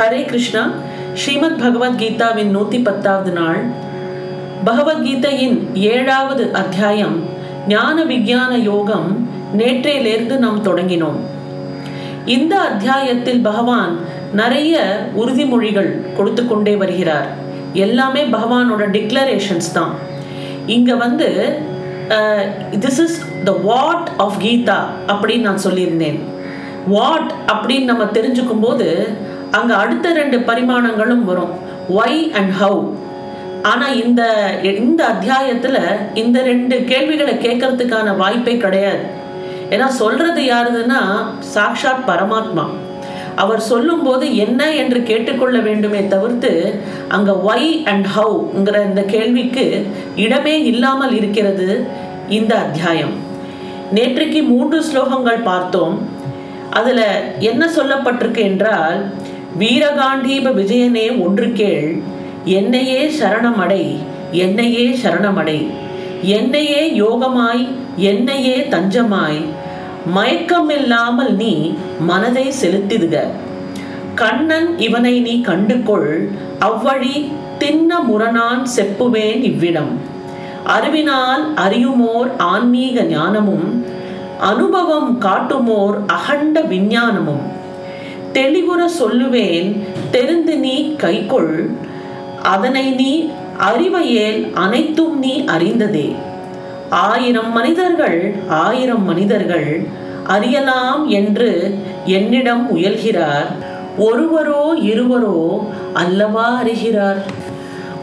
ஹரே கிருஷ்ணா. ஸ்ரீமத் பகவத்கீதாவின் நூத்தி பத்தாவது நாள். பகவத்கீதையின் ஏழாவது அத்தியாயம் ஞான விஞ்ஞான யோகம் நேற்றையிலிருந்து நாம் தொடங்கினோம். இந்த அத்தியாயத்தில் பகவான் நிறைய உறுதிமொழிகள் கொடுத்து கொண்டே வருகிறார். எல்லாமே பகவானோட டிக்ளரேஷன்ஸ் தான். இங்க வந்து this is the word of Gita அப்படின்னு நான் சொல்லியிருந்தேன். வாட் அப்படின்னு நம்ம தெரிஞ்சுக்கும் போது அங்க அடுத்த ரெண்டு பரிமாணங்களும் வரும். ஒய் அண்ட் ஹவு ஆனா இந்த இந்த அத்தியாயத்துல இந்த ரெண்டு கேள்விகளை கேட்கறதுக்கான வாய்ப்பே கிடையாது. ஏன்னா சொல்றது யாருதுன்னா சாக்ஷாத் பரமாத்மா. அவர் சொல்லும்போது என்ன என்று கேட்டுக்கொள்ள வேண்டுமே தவிர்த்து அங்க ஒய் அண்ட் ஹவுங்கிற இந்த கேள்விக்கு இடமே இல்லாமல் இருக்கிறது இந்த அத்தியாயம். நேற்றைக்கு மூன்று ஸ்லோகங்கள் பார்த்தோம். அதுல என்ன சொல்லப்பட்டிருக்கு என்றால் வீரகாண்டீப விஜயனே ஒன்று கேள் என்னையே சரணமடை என்னையே சரணமடை. என்னையே யோகமாய் என்னையே தஞ்சமாய் மயக்கமில்லாமல் நீ மனதை செலுத்திடுக. கண்ணன் இவனை நீ கண்டுகொள் அவ்வழி தின்ன முரணான் செப்புவேன் இவ்விடம். அறிவினால் அறியுமோர் ஆன்மீக ஞானமும் அனுபவம் காட்டுமோர் அகண்ட விஞ்ஞானமும். தெளிவுற சொல்லுவேன் தெரிந்து நீ கைக்கொள் அதனை நீ அறிவையேல் அனைத்தும் நீ அறிந்ததே. ஆயிரம் மனிதர்கள் ஆயிரம் மனிதர்கள் அறியலாம் என்று என்னிடம் முயல்கிறார். ஒருவரோ இருவரோ அல்லவா அறிகிறார்?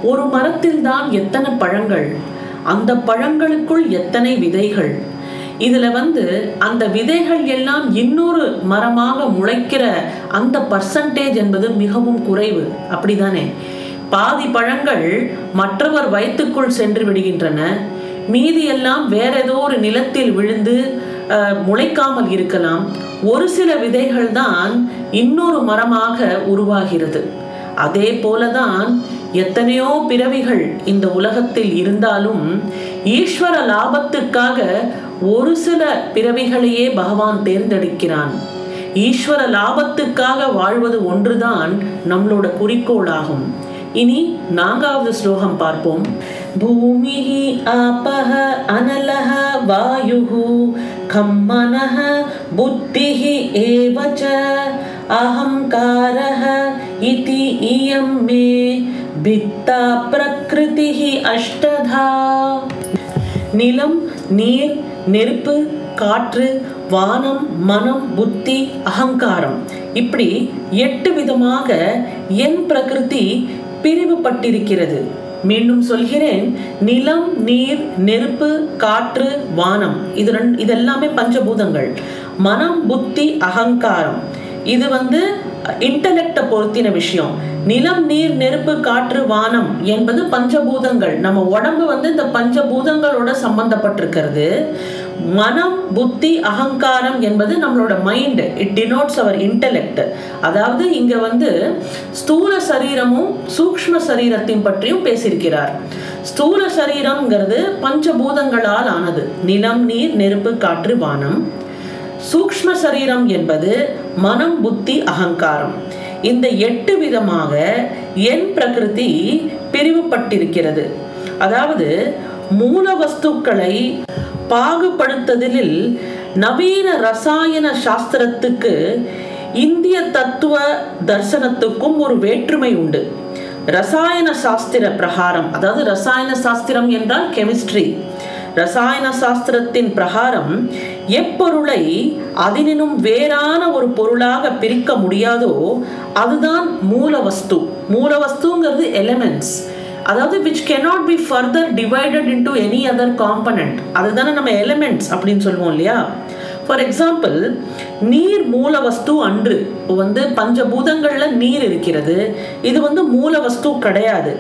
ஒரு மரத்தில்தான் எத்தனை பழங்கள்? அந்த பழங்களுக்குள் எத்தனை விதைகள்? இதுல வந்து அந்த விதைகள் எல்லாம் இன்னொரு மரமாக முளைக்கிற அந்த பர்சன்டேஜ் என்பது மிகவும் குறைவு. அப்படிதானே? பாதி பழங்கள் மற்றவர் வயிற்றுக்குள் சென்று விடுகின்றன. மீதி எல்லாம் வேற ஏதோ ஒரு நிலத்தில் விழுந்து முளைக்காமல் இருக்கலாம். ஒரு சில விதைகள் தான் இன்னொரு மரமாக உருவாகிறது. அதே போலதான் எத்தனையோ பிறவிகள் இந்த உலகத்தில் இருந்தாலும் ஈஸ்வர லாபத்துக்காக ஒரு சில பிறவிகளையே பகவான் தேர்ந்தெடுக்கிறான். ஈஸ்வர லாபத்துக்காக வாழ்வது ஒன்றுதான் நம்மளோட குறிக்கோளாகும். இனி நான்காவது ஸ்லோகம் பார்ப்போம். பூமி ஆபஹ அனலஹ வாயு கம்மனஹ புத்தி ஏவச்ச அகங்காரஹ இதி இயம் மே பித்தா பிரகிருதி அஷ்டதா. நிலம் நீர் நெருப்பு காற்று வானம் மனம் புத்தி அகங்காரம். இப்படி எட்டு விதமாக என் பிரகிருதி பிரிவுபட்டிருக்கிறது. மீண்டும் சொல்கிறேன் நிலம் நீர் நெருப்பு காற்று வானம் இது ரெண்டு இதெல்லாமே பஞ்சபூதங்கள். மனம் புத்தி அகங்காரம். இது வந்து இன்டலெக்டை பொருத்தின விஷயம். நிலம் நீர் நெருப்பு காற்று வானம் என்பது பஞ்சபூதங்கள். நம்ம உடம்பு வந்து இந்த பஞ்சபூதங்களோட சம்பந்தப்பட்டிருக்கிறது. மனம் புத்தி அகங்காரம் என்பது நம்மளோட mind it denotes our intellect அதாவது இங்க வந்து ஸ்தூல சரீரமும் சூக்ம சரீரத்தையும் பற்றியும் பேசியிருக்கிறார். ஸ்தூல சரீரம்ங்கிறது பஞ்சபூதங்களால் ஆனது. நிலம் நீர் நெருப்பு காற்று வானம். சூக்ம சரீரம் என்பது மனம் புத்தி அகங்காரம். இந்த எட்டு விதமாக என் பிரகிருதி பிரிவுபட்டிருக்கிறது. அதாவது மூல வஸ்துக்களை பாகுபடுத்துதலில் நவீன ரசாயன சாஸ்திரத்துக்கு இந்திய தத்துவ தர்சனத்துக்கும் ஒரு வேற்றுமை உண்டு. ரசாயன சாஸ்திர பிரகாரம் அதாவது ரசாயன சாஸ்திரம் என்றால் கெமிஸ்ட்ரி. ரசாயன சாஸ்திரத்தின் பிரகாரம் எப்பொருளை அதனினும் வேறான ஒரு பொருளாக பிரிக்க முடியாதோ அதுதான் மூலவஸ்து. மூலவஸ்துங்கிறது எலிமெண்ட்ஸ் அதாவது which cannot be further divided into any other component அதுதானே நம்ம எலிமெண்ட்ஸ் அப்படின்னு சொல்லுவோம் இல்லையா? ஃபார் எக்ஸாம்பிள் நீர் மூல வஸ்து அன்று. இப்போ வந்து பஞ்சபூதங்கள்ல நீர் இருக்கிறது. இது வந்து மூல வஸ்து கிடையாது.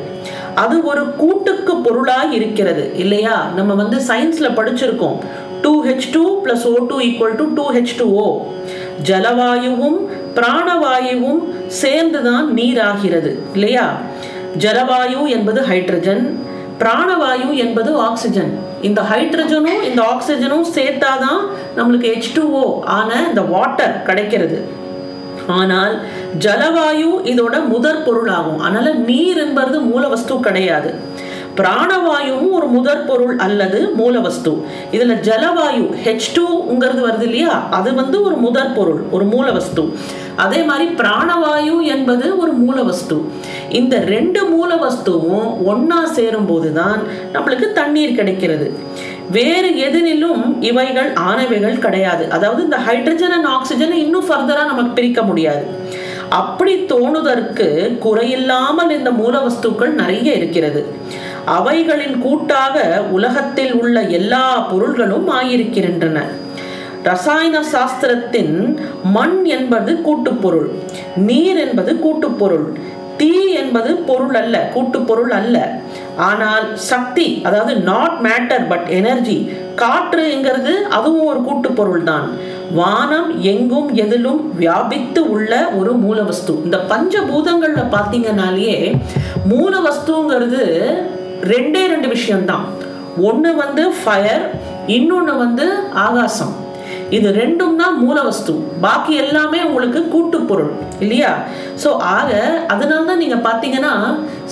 அது ஒரு கூட்டுக்கு பொருளாக இருக்கிறது இல்லையா? நம்ம வந்து சயின்ஸ்ல படிச்சிருக்கோம். H two plus O two equal to two H two O ஜலவாயுவும் பிராணவாயுவும் சேர்ந்துதான் நீராகிறது இல்லையா? ஜலவாயு என்பது ஹைட்ரஜன் பிராணவாயு என்பது ஆக்சிஜன் இந்த ஹைட்ரஜனும் இந்த ஆக்சிஜனும் சேர்த்தாதான் நம்மளுக்கு ஹெச் டூ ஓ ஆன இந்த வாட்டர் கிடைக்கிறது. ஆனால் ஜலவாயு இதோட முதற் பொருளாகும். அதனால நீர் என்பது மூலவஸ்து கிடையாது. பிராணவாயுவும் ஒரு முதற் பொருள் அல்லது மூலவஸ்து. இதுல ஜலவாயு ஹெச் டூங்கிறது வருது இல்லையா? அது வந்து ஒரு முதற் பொருள் ஒரு மூலவஸ்து. அதே மாதிரி பிராணவாயு என்பது ஒரு மூலவஸ்து. இந்த ரெண்டு மூலவஸ்துவும் ஒன்னா சேரும் போதுதான் நம்மளுக்கு தண்ணீர் கிடைக்கிறது. வேறு எதிலும் இவைகள் ஆனவைகள் கிடையாது. அதாவது இந்த ஹைட்ரஜன் அண்ட் ஆக்சிஜனை இன்னும் ஃபர்தராக நமக்கு பிரிக்க முடியாது. அப்படி தோணுதற்கு குறையில்லாமல் இந்த மூலவஸ்துக்கள் நிறைய இருக்கிறது. அவைகளின் கூட்டாக உலகத்தில் உள்ள எல்லா பொருள்களும் ஆயிருக்கின்றன. ரசாயன சாஸ்திரத்தின் மண் என்பது கூட்டுப்பொருள் நீர் என்பது கூட்டுப்பொருள் தீ என்பது பொருள் அல்ல கூட்டுப்பொருள் அல்ல. ஆனால் சக்தி அதாவது நாட் மேட்டர் பட் எனர்ஜி காற்றுங்கிறது அதுவும் ஒரு கூட்டுப்பொருள் தான். வானம் எங்கும் எதிலும் வியாபித்து உள்ள ஒரு மூலவஸ்து. இந்த பஞ்சபூதங்களில் பார்த்தீங்கன்னாலேயே மூலவஸ்துங்கிறது ரெண்டே ரெண்டு விஷயம்தான். ஒன்று வந்து ஃபயர் இன்னொன்று வந்து ஆகாசம். இது ரெண்டும் தான் மூலவஸ்து. பாக்கி எல்லாமே உங்களுக்கு கூட்டு பொருள் இல்லையா? ஸோ ஆக அதனால தான் நீங்கள் பார்த்தீங்கன்னா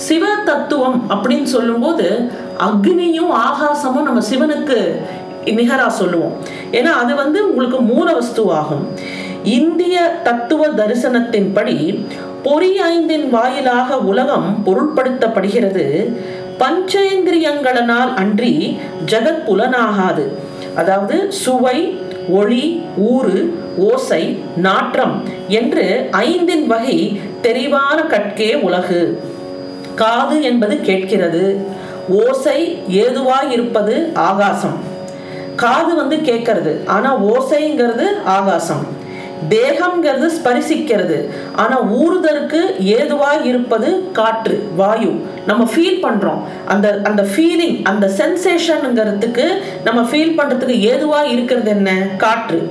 சிவ தத்துவம் அப்படின்னு சொல்லும்போது அக்னியும் ஆகாசமும் நம்ம சிவனுக்கு நிகராக சொல்லுவோம். ஏன்னா அது வந்து உங்களுக்கு மூலவஸ்து ஆகும் இந்திய தத்துவ தரிசனத்தின்படி பொறி ஐந்தின் வாயிலாக உலகம் பொருட்படுத்தப்படுகிறது பஞ்சேந்திரியங்களினால் அன்றி ஜெகத் புலனாகாது அதாவது சுவை ஒளி ஊறு ஓசை நாற்றம் என்று ஐந்தின் வகை தெரிவான கற்கே உலகு. காது என்பது கேட்கிறது ஓசை ஏதுவாய் இருப்பது ஆகாசம். காது வந்து கேட்கறது ஆனா ஓசைங்கிறது ஆகாசம். தேகம்ங்கிறது ஸ்பரிசிக்கிறது. ஆனா ஊறுதற்கு ஏதுவாய் இருப்பது காற்று வாயு. நம்ம ஃபீல் பண்றோம். அந்த அந்த ஃபீலிங் அந்த சென்சேஷனுங்கிறதுக்கு நம்ம ஃபீல் பண்றதுக்கு ஏதுவாய் இருக்கிறது என்ன? காற்று.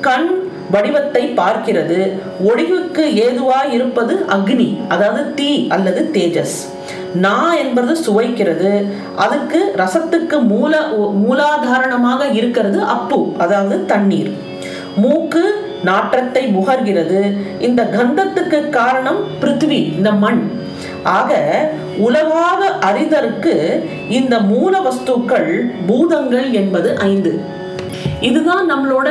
கண் வடிவத்தை பார்க்கிறது. ஒளிவுக்கு ஏதுவாய் இருப்பது அக்னி அதாவது தீ அல்லது தேஜஸ். நா என்பது சுவைக்கிறது. அதுக்கு ரசத்துக்கு மூல மூலாதாரணமாக இருக்கிறது அப்பு அதாவது தண்ணீர். மூக்கு நாற்றத்தை முகர்கிறது. இந்த கந்தத்துக்கு காரணம் பிருத்வி இந்த மண். ஆக உலகாக அறிதற்கு இந்த மூல வஸ்துக்கள் பூதங்கள் என்பது ஐந்து. இதுதான் நம்மளோட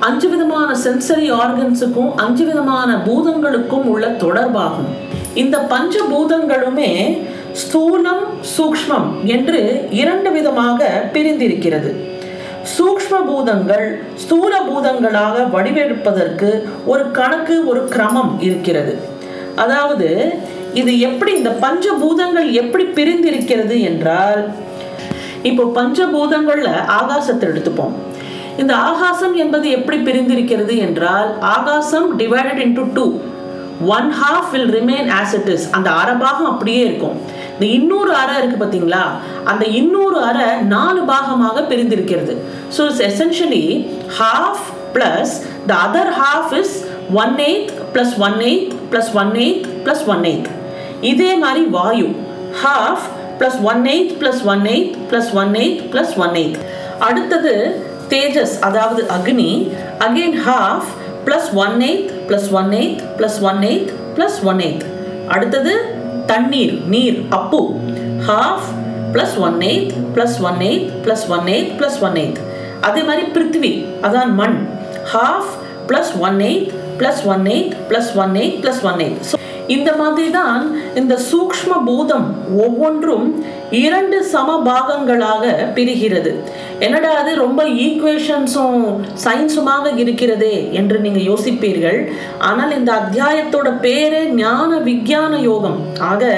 அஞ்சு விதமான சென்சரி ஆர்கன்ஸுக்கும் அஞ்சு விதமான பூதங்களுக்கும் உள்ள தொடர்பாகும். இந்த பஞ்ச பூதங்களுமே ஸ்தூலம் சூக்ஷ்மம் என்று இரண்டு விதமாக பிரிந்திருக்கிறது. சூக்ஷ்ம பூதங்கள் ஸ்தூல பூதங்களாக வடிவெடுப்பதற்கு ஒரு கணக்கு ஒரு கிரமம் இருக்கிறது. அதாவது இது எப்படி இந்த பஞ்சபூதங்கள் எப்படி பிரிந்திருக்கிறது என்றால் இப்போ பஞ்சபூதங்கள்ல ஆகாசத்தை எடுத்துப்போம். இந்த ஆகாசம் என்பது எப்படி பிரிந்திருக்கிறது என்றால் ஆகாசம் divided into two one half will remain as it is அந்த அரை பாகம் அப்படியே இருக்கும். இந்த இன்னொரு அறை இருக்கு பார்த்தீங்களா அந்த இன்னொரு அறை நாலு பாகமாக பிரிந்திருக்கிறது. So it's essentially half plus the other half is one eighth plus one eighth plus one eighth plus one eighth இதே மாதிரி வாயு. Half plus one eighth plus one eighth plus one eighth plus one eighth அடுத்தது தேஜஸ் அதாவது அக்னி. Again half plus one eighth plus one eighth plus one eighth plus one eighth அடுத்தது தண்ணீர் நீர் அப்பு half plus one eighth plus one eighth plus one eighth plus one eighth அதே மாதிரி பிருத்வி அதான் மண். Half plus one eighth plus one eighth plus one eighth plus one eighth so இந்த மாதிரி தான் இந்த சூக்ஷ்ம பூதம் ஒவ்வொன்றும் இரண்டு சம பாகங்களாக பிரிகிறது. என்னடா அது ரொம்ப ஈக்குவேஷன்ஸும் சயின்ஸுமாக இருக்கிறதே என்று நீங்கள் யோசிப்பீர்கள். ஆனால் இந்த அத்தியாயத்தோட பேரே ஞான விஞ்ஞான யோகம். ஆக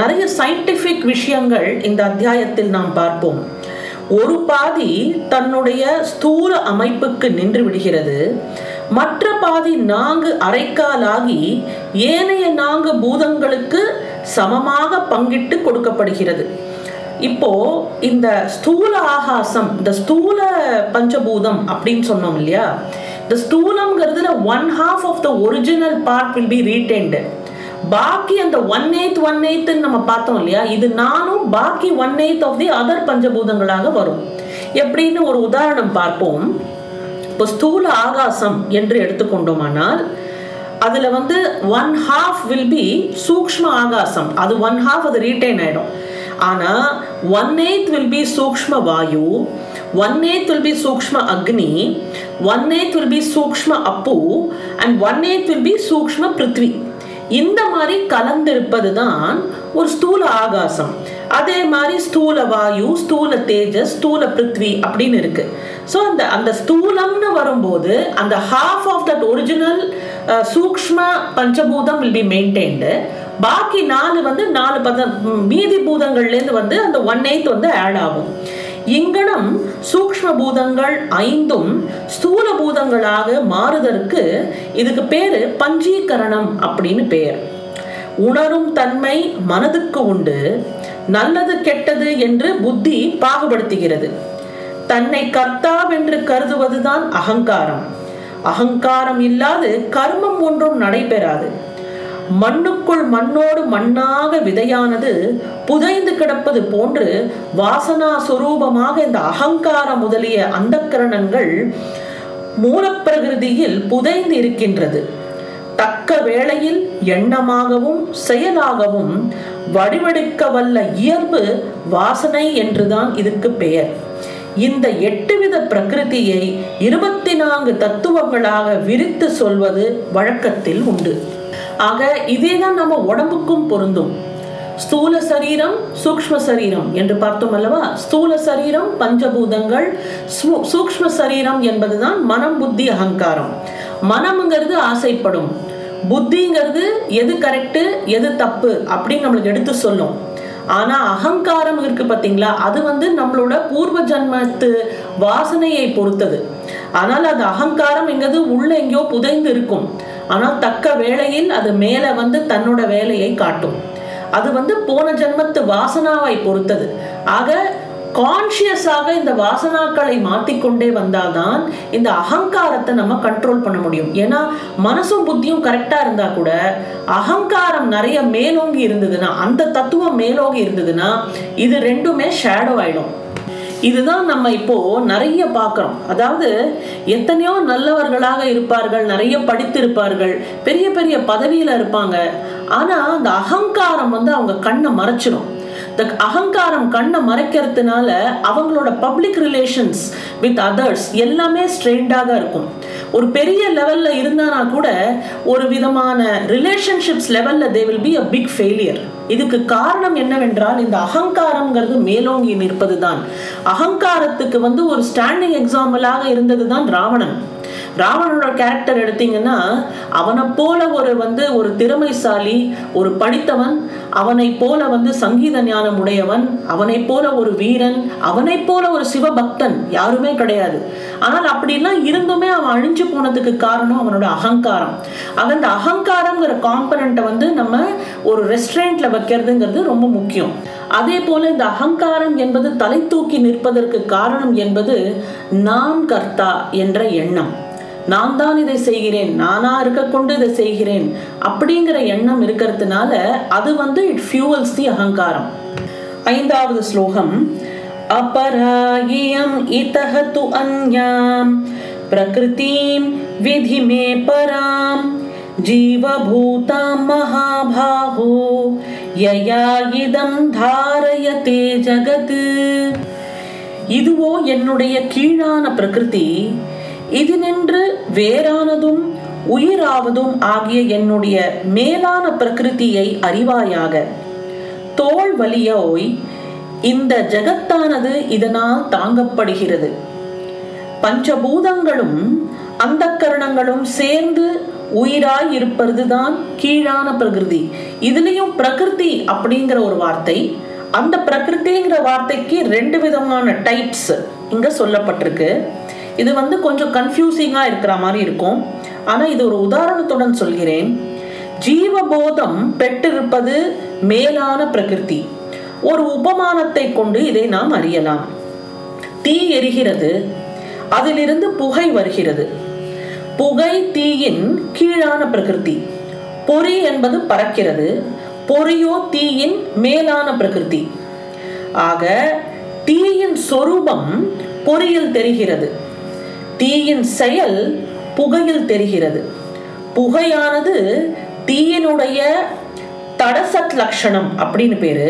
நிறைய சயின்டிஃபிக் விஷயங்கள் இந்த அத்தியாயத்தில் நாம் பார்ப்போம். ஒரு பாதி தன்னுடைய ஸ்தூல அமைப்புக்கு நின்று விடுகிறது. மற்ற பாதி நான்கு அரைக்காலாகி ஏனைய நான்கு பூதங்களுக்கு சமமாக பங்கிட்டு கொடுக்கப்படுகிறது. இப்போ இந்த ஸ்தூல ஆகாசம் இந்த ஸ்தூல பஞ்சபூதம் அப்படின்னு சொன்னோம் இல்லையா? இந்த ஸ்தூலம்ங்கிறதுல one half of the original part will be retained பாக்கி அந்த ஒன் எய்த் ஒன் எய்த்துன்னு நம்ம பார்த்தோம் இல்லையா? இது நானும் பாக்கி one eighth of the other பஞ்சபூதங்களாக வரும். எப்படின்னு ஒரு உதாரணம் பார்ப்போம். இப்போ ஸ்தூல ஆகாசம் என்று எடுத்துக்கொண்டோமானால் அதில் வந்து ஒன் ஹாஃப் வில் பி சூக்ஷ்ம ஆகாசம். அது ஒன் ஹாஃப் அது ரீட்டைன் ஆகிடும் ஆனால் ஒன் எய்த் வில் பி சூக்ஷ்ம வாயு ஒன் எய்த் வில் பி சூக்ஷ்ம அக்னி ஒன் எய்த் வில் பி சூக்ஷ்ம அப்பு and one eighth will be சூக்ஷ்ம பிருத்வி. இந்த மாதிரி கலந்திருப்பது தான் ஒரு ஸ்தூல ஆகாசம். அதே மாதிரி ஸ்தூல வாயு ஸ்தூல தேஜஸ் ஸ்தூல பிருத்வி அப்படின்னு இருக்குது ஸோ அந்த அந்த ஸ்தூலம்னு வரும்போது அந்த ஹாஃப் ஆஃப் தட் ஒரிஜினல் சூக்ஷ்ம பஞ்சபூதம் வில் பி மெயின்டைன்டு பாக்கி நாலு வந்து நாலு பத மீதி பூதங்கள்லேருந்து வந்து அந்த ஒன் எய்த் வந்து ஆட் ஆகும். இங்கனம் சூக்ஷ்ம பூதங்கள் ஐந்தும் ஸ்தூல பூதங்களாக மாறுதற்கு இதுக்கு பேரு பஞ்சீகரணம் அப்படின்னு பேர். உணரும் தன்மை மனதுக்கு உண்டு நல்லது கெட்டது என்று புத்தி பாகுபடுத்துகிறது. தன்னை கர்த்தாவென்று கருதுவதுதான் அகங்காரம். அகங்காரம் இல்லாது கர்மம் ஒன்றும் நடைபெறாது. மண்ணுக்குள் மண்ணோடு மண்ணாக விதையானது புதைந்து கிடப்பது போன்று வாசனா சுரூபமாக இந்த அகங்காரம் முதலிய அந்தக்கரணங்கள் மூலப்பிரகிருதியில் புதைந்து இருக்கின்றது. தக்க வேளையில் எண்ணமாகவும் செயலாகவும் வடிவெடுக்க வல்ல இயல்பு வாசனை என்றுதான் இதுக்கு பெயர். இந்த எட்டு வித பிரகிருதியை இருபத்தி நான்கு தத்துவங்களாக விரித்து சொல்வது வழக்கத்தில் உண்டு. ஆக இதேதான் நம்ம உடம்புக்கும் பொருந்தும். ஸ்தூல சரீரம் சூக்ஷ்ம சரீரம் என்று பார்த்தோம் அல்லவா? ஸ்தூல சரீரம் பஞ்சபூதங்கள் சூக்ஷ்ம சரீரம் என்பதுதான் மனம் புத்தி அகங்காரம். மனம்ங்கிறது ஆசைப்படும். புத்திங்கிறது எது கரெக்டு எது தப்பு அப்படின்னு நம்மளுக்கு எடுத்து சொல்லும். ஆனா அகங்காரம் இருக்கு பாத்தீங்களா? அது வந்து நம்மளோட பூர்வ ஜன்மத்து வாசனையை பொறுத்தது. ஆனால் அது அகங்காரம் எங்கிறது உள்ள எங்கேயோ புதைந்து இருக்கும். ஆனால் தக்க வேளையில் அது மேலே வந்து தன்னோட வேலையை காட்டும். அது வந்து போன ஜென்மத்து வாசனாவை பொறுத்தது. ஆக கான்ஷியஸாக இந்த வாசனாக்களை மாற்றிக்கொண்டே வந்தால்தான் இந்த அகங்காரத்தை நம்ம கண்ட்ரோல் பண்ண முடியும். ஏன்னா மனசும் புத்தியும் கரெக்டாக இருந்தால் கூட அகங்காரம் நிறைய மேலோங்கி இருந்ததுன்னா அந்த தத்துவம் மேலோங்கி இருந்ததுன்னா இது ரெண்டுமே ஷேடோ ஆயிடும். இதுதான் நம்ம இப்போ நிறைய பார்க்குறோம். அதாவது எத்தனையோ நல்லவர்களாக இருப்பார்கள் நிறைய படித்திருப்பார்கள் பெரிய பெரிய பதவியில் இருப்பாங்க. ஆனால் அந்த அகங்காரம் வந்து அவங்க கண்ணை மறைச்சிடும் இந்த அகங்காரம் கண்ணை மறைக்கிறதுனால அவங்களோட பப்ளிக் ரிலேஷன்ஸ் வித் அதர்ஸ் எல்லாமே ஸ்ட்ரெயின்டாக இருக்கும். ஒரு பெரிய லெவல்ல இருந்தானா கூட ஒரு விதமான ரிலேஷன்ஷிப்ஸ் லெவல்ல they will be a big failure இதுக்கு காரணம் என்னவென்றால் இந்த அகங்காரம்ங்கிறது மேலோங்கி நிற்பது தான் அகங்காரத்துக்கு வந்து ஒரு ஸ்டாண்டிங் எக்ஸாம்பிளாக இருந்தது தான் ராவணன். ராவணனோட கேரக்டர் எடுத்தீங்கன்னா அவனை போல ஒரு வந்து ஒரு திறமைசாலி ஒரு படித்தவன் அவனை போல வந்து சங்கீத ஞானம் உடையவன் அவனை போல ஒரு வீரன் அவனை போல ஒரு சிவபக்தன் யாருமே கிடையாது. ஆனால் அப்படிலாம் இருந்துமே அவன் அழிஞ்சு போனதுக்கு காரணம் அவனோட அகங்காரம். அவன் அந்த அகங்காரங்கிற காம்பனண்ட்டை வந்து நம்ம ஒரு ரெஸ்டாரண்ட்ல வைக்கிறதுங்கிறது ரொம்ப முக்கியம். அதே போல இந்த அகங்காரம் என்பது தலை தூக்கி நிற்பதற்கு காரணம் என்பது நான் கர்த்தா என்ற எண்ணம். நான் தான் இதை செய்கிறேன் நானா இருக்க கொண்டு இதை செய்கிறேன் அப்படிங்கிற எண்ணம் இருக்கிறதுனால அது வந்து இட் ஃபியூவல்ஸ் தி அகங்காரம் ஐந்தாவது ஸ்லோகம் अपरायियम् इतः तु अन्यां प्रकृतिं विधि मे परां जीवभूतां महाभाहो यया இதம் தாரயதே ஜகத் இதுவோ என்னுடைய கீழான பிரகிருதி இது நின்று வேறானதும் உயிராவதும் ஆகிய என்னுடைய மேலான பிரகிருதியை அறிவாயாக. தோல் வலியோய் இந்த ஜகத்தானது இதனால் தாங்கப்படுகிறது. பஞ்சபூதங்களும் அந்த கரணங்களும் சேர்ந்து உயிராய் இருப்பதுதான் கீழான பிரகிருதி. இதுலயும் பிரகிருதி அப்படிங்கிற ஒரு வார்த்தை அந்த பிரகிருதிங்கிற வார்த்தைக்கு ரெண்டு விதமான டைப்ஸ் இங்க சொல்லப்பட்டிருக்கு. இது வந்து கொஞ்சம் கன்ஃபியூசிங்காக இருக்கிற மாதிரி இருக்கும். ஆனால் இது ஒரு உதாரணத்துடன் சொல்கிறேன். ஜீவபோதம் பெற்றிருப்பது மேலான பிரகிருதி. ஒரு உபமானத்தை கொண்டு இதை நாம் அறியலாம். தீ எரிகிறது. அதிலிருந்து புகை வருகிறது. புகை தீயின் கீழான பிரகிருதி. பொறி என்பது பறக்கிறது. பொறியோ தீயின் மேலான பிரகிருதி. ஆக தீயின் சொரூபம் பொறியில் தெரிகிறது. தீயின் செயல் புகையில் தெரிகிறது. புகையானது தீயினுடைய தடசத் லட்சணம் அப்படின்னு பேரு.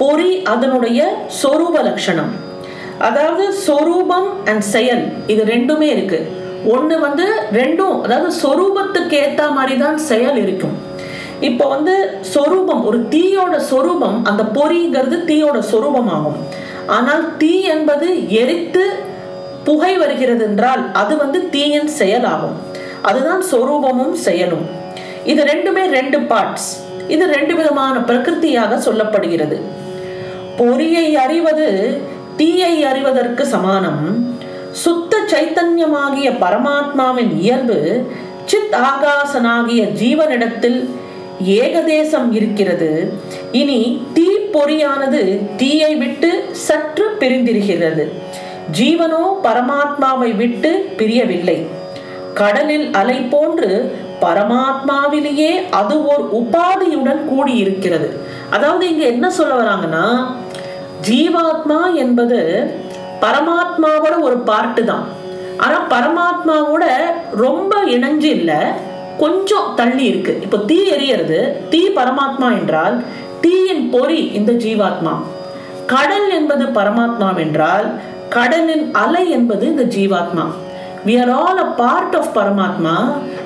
பொறி அதனுடைய சொரூப லட்சணம் அதாவது சொரூபம் அண்ட் செயல் இது ரெண்டுமே இருக்கு. ஒன்று வந்து ரெண்டும் அதாவது சொரூபத்துக்கு ஏற்ற மாதிரி தான் செயல் இருக்கும். இப்போ வந்து சொரூபம் ஒரு தீயோட சொரூபம் அந்த பொறிங்கிறது தீயோட சொரூபமாகும். ஆனால் தீ என்பது எரித்து புகை வருகிறது என்றால் அது வந்து தீயின் செயலாகும். அதுதான் சொரூபமும் செயலும். இது ரெண்டுமே ரெண்டு பார்ட்ஸ் இது ரெண்டு விதமான பிரகிருத்தியாக சொல்லப்படுகிறது. பொறியை அறிவது தீயை அறிவதற்கு சமானம். சுத்த சைத்தன்யமாகிய பரமாத்மாவின் இயல்பு சித் ஆகாசனாகிய ஜீவனிடத்தில் ஏகதேசம் இருக்கிறது. இனி தீ பொறியானது தீயை விட்டு சற்று பிரிந்திருக்கிறது. ஜீவனோ பரமாத்மாவை விட்டு பிரியவில்லை. கடலில் அலை போன்று பரமாத்மாவிலேயே அது ஒரு உபாதியுடன் கூடியிருக்கிறது. அதாவது இங்க என்ன சொல்ல வராங்கன்னா ஜீவாத்மா என்பது பரமாத்மாவோட ஒரு பார்ட்டு தான். ஆனா பரமாத்மாவோட ரொம்ப இணைஞ்சு இல்லை கொஞ்சம் தள்ளி இருக்கு. இப்போ தீ எரியறது தீ பரமாத்மா என்றால் தீயின் பொறி இந்த ஜீவாத்மா. கடல் என்பது பரமாத்மா என்றால் கடலின் அலை என்பது இந்த ஜீவாத்மா. We are all a part of பரமாத்மா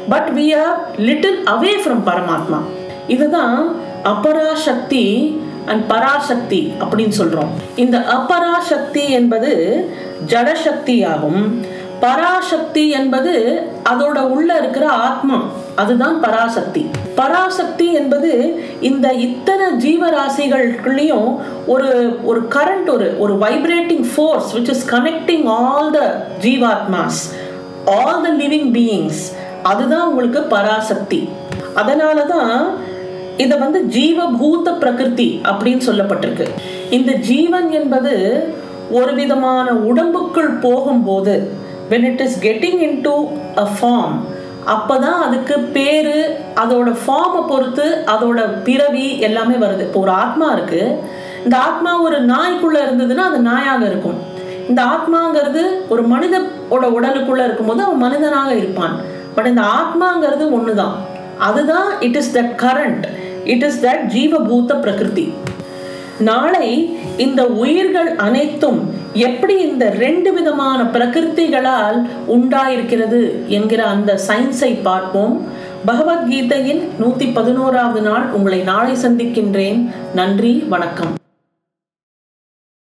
but we are little away from பரமாத்மா. இதுதான் அபராசக்தி அண்ட் பராசக்தி அப்படின்னு சொல்றோம். இந்த அபராசக்தி என்பது ஜடசக்தியாகும். பராசக்தி என்பது அதோட உள்ள இருக்கிற ஆத்மா. அதுதான் பராசக்தி. பராசக்தி என்பது இந்த இத்தனை ஜீவராசிகளுக்குள்ளேயும் ஒரு ஒரு கரண்ட் ஒரு ஒரு vibrating force which is connecting all the ஜீவாத்மாஸ் all the living beings அதுதான் உங்களுக்கு பராசக்தி. அதனால தான் இதை வந்து ஜீவபூத பிரகிருதி அப்படின்னு சொல்லப்பட்டிருக்கு. இந்த ஜீவன் என்பது ஒரு விதமான உடம்புக்குள் போகும்போது when it is getting into a form அப்போ தான் அதுக்கு பேரு அதோட ஃபார்மை பொறுத்து அதோட பிறவி எல்லாமே வருது. இப்போ ஒரு ஆத்மா இருக்கு. இந்த ஆத்மா ஒரு நாய்க்குள்ள இருந்ததுன்னா அது நாயாக இருக்கும். இந்த ஆத்மாங்கிறது ஒரு மனிதோட உடலுக்குள்ள இருக்கும்போது அவன் மனிதனாக இருப்பான். பட் இந்த ஆத்மாங்கிறது ஒன்று தான் அதுதான் it is the current it is that ஜீவபூத்த பிரகிருதி. நாளை இந்த உயிர்கள் அனைத்தும் எப்படி இந்த ரெண்டு விதமான பிரகிருத்திகளால் உண்டாயிருக்கிறது என்கிற அந்த சயின்ஸை பார்ப்போம். பகவத்கீதையின் நூத்தி பதினோராவது நாள் உங்களை நாளை சந்திக்கின்றேன். நன்றி வணக்கம்.